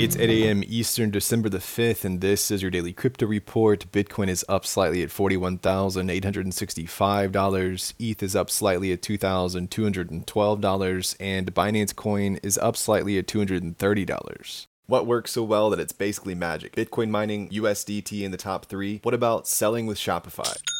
It's 8 a.m. Eastern, December the 5th, and this is your daily crypto report. Bitcoin is up slightly at $41,865. ETH is up slightly at $2,212. And Binance Coin is up slightly at $230. What works so well that it's basically magic? Bitcoin mining, USDT in the top three. What about selling with Shopify?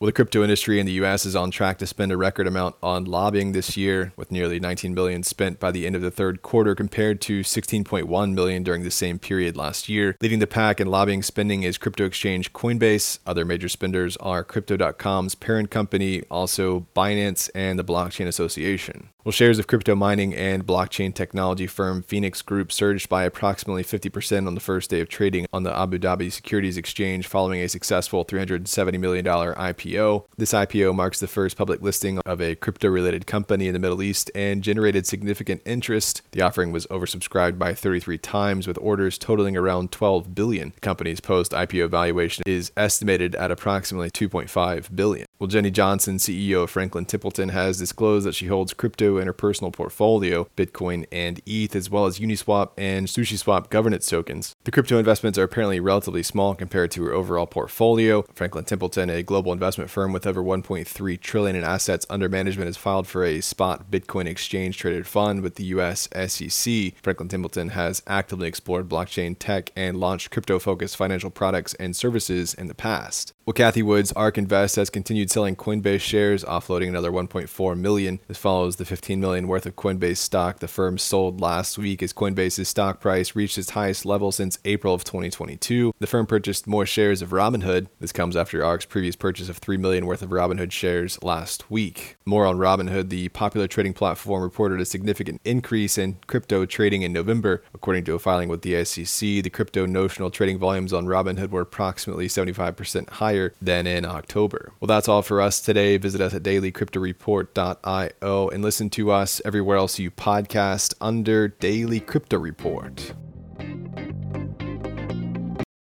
Well, the crypto industry in the U.S. is on track to spend a record amount on lobbying this year, with nearly 19 billion spent by the end of the third quarter, compared to 16.1 million during the same period last year. Leading the pack in lobbying spending is crypto exchange Coinbase. Other major spenders are Crypto.com's parent company, also Binance, and the Blockchain Association. Well, shares of crypto mining and blockchain technology firm Phoenix Group surged by approximately 50% on the first day of trading on the Abu Dhabi Securities Exchange following a successful $370 million IPO. This IPO marks the first public listing of a crypto related company in the Middle East and generated significant interest. The offering was oversubscribed by 33 times with orders totaling around 12 billion. The company's post IPO valuation is estimated at approximately 2.5 billion. Well, Jenny Johnson, CEO of Franklin Templeton, has disclosed that she holds crypto in her personal portfolio, Bitcoin and ETH, as well as Uniswap and SushiSwap governance tokens. The crypto investments are apparently relatively small compared to her overall portfolio. Franklin Templeton, a global investment firm with over 1.3 trillion in assets under management, has filed for a spot Bitcoin exchange traded fund with the US SEC. Franklin Templeton has actively explored blockchain tech and launched crypto-focused financial products and services in the past. Well, Cathie Wood's ARK Invest has continued selling Coinbase shares, offloading another 1.4 million. This follows the 15 million worth of Coinbase stock the firm sold last week as Coinbase's stock price reached its highest level since April of 2022. The firm purchased more shares of Robinhood. This comes after ARK's previous purchase of 3 million worth of Robinhood shares last week. More on Robinhood, the popular trading platform reported a significant increase in crypto trading in November. According to a filing with the SEC, the crypto notional trading volumes on Robinhood were approximately 75% higher higher than in October. Well, that's all for us today. Visit us at dailycryptoreport.io and listen to us everywhere else you podcast under Daily Crypto Report.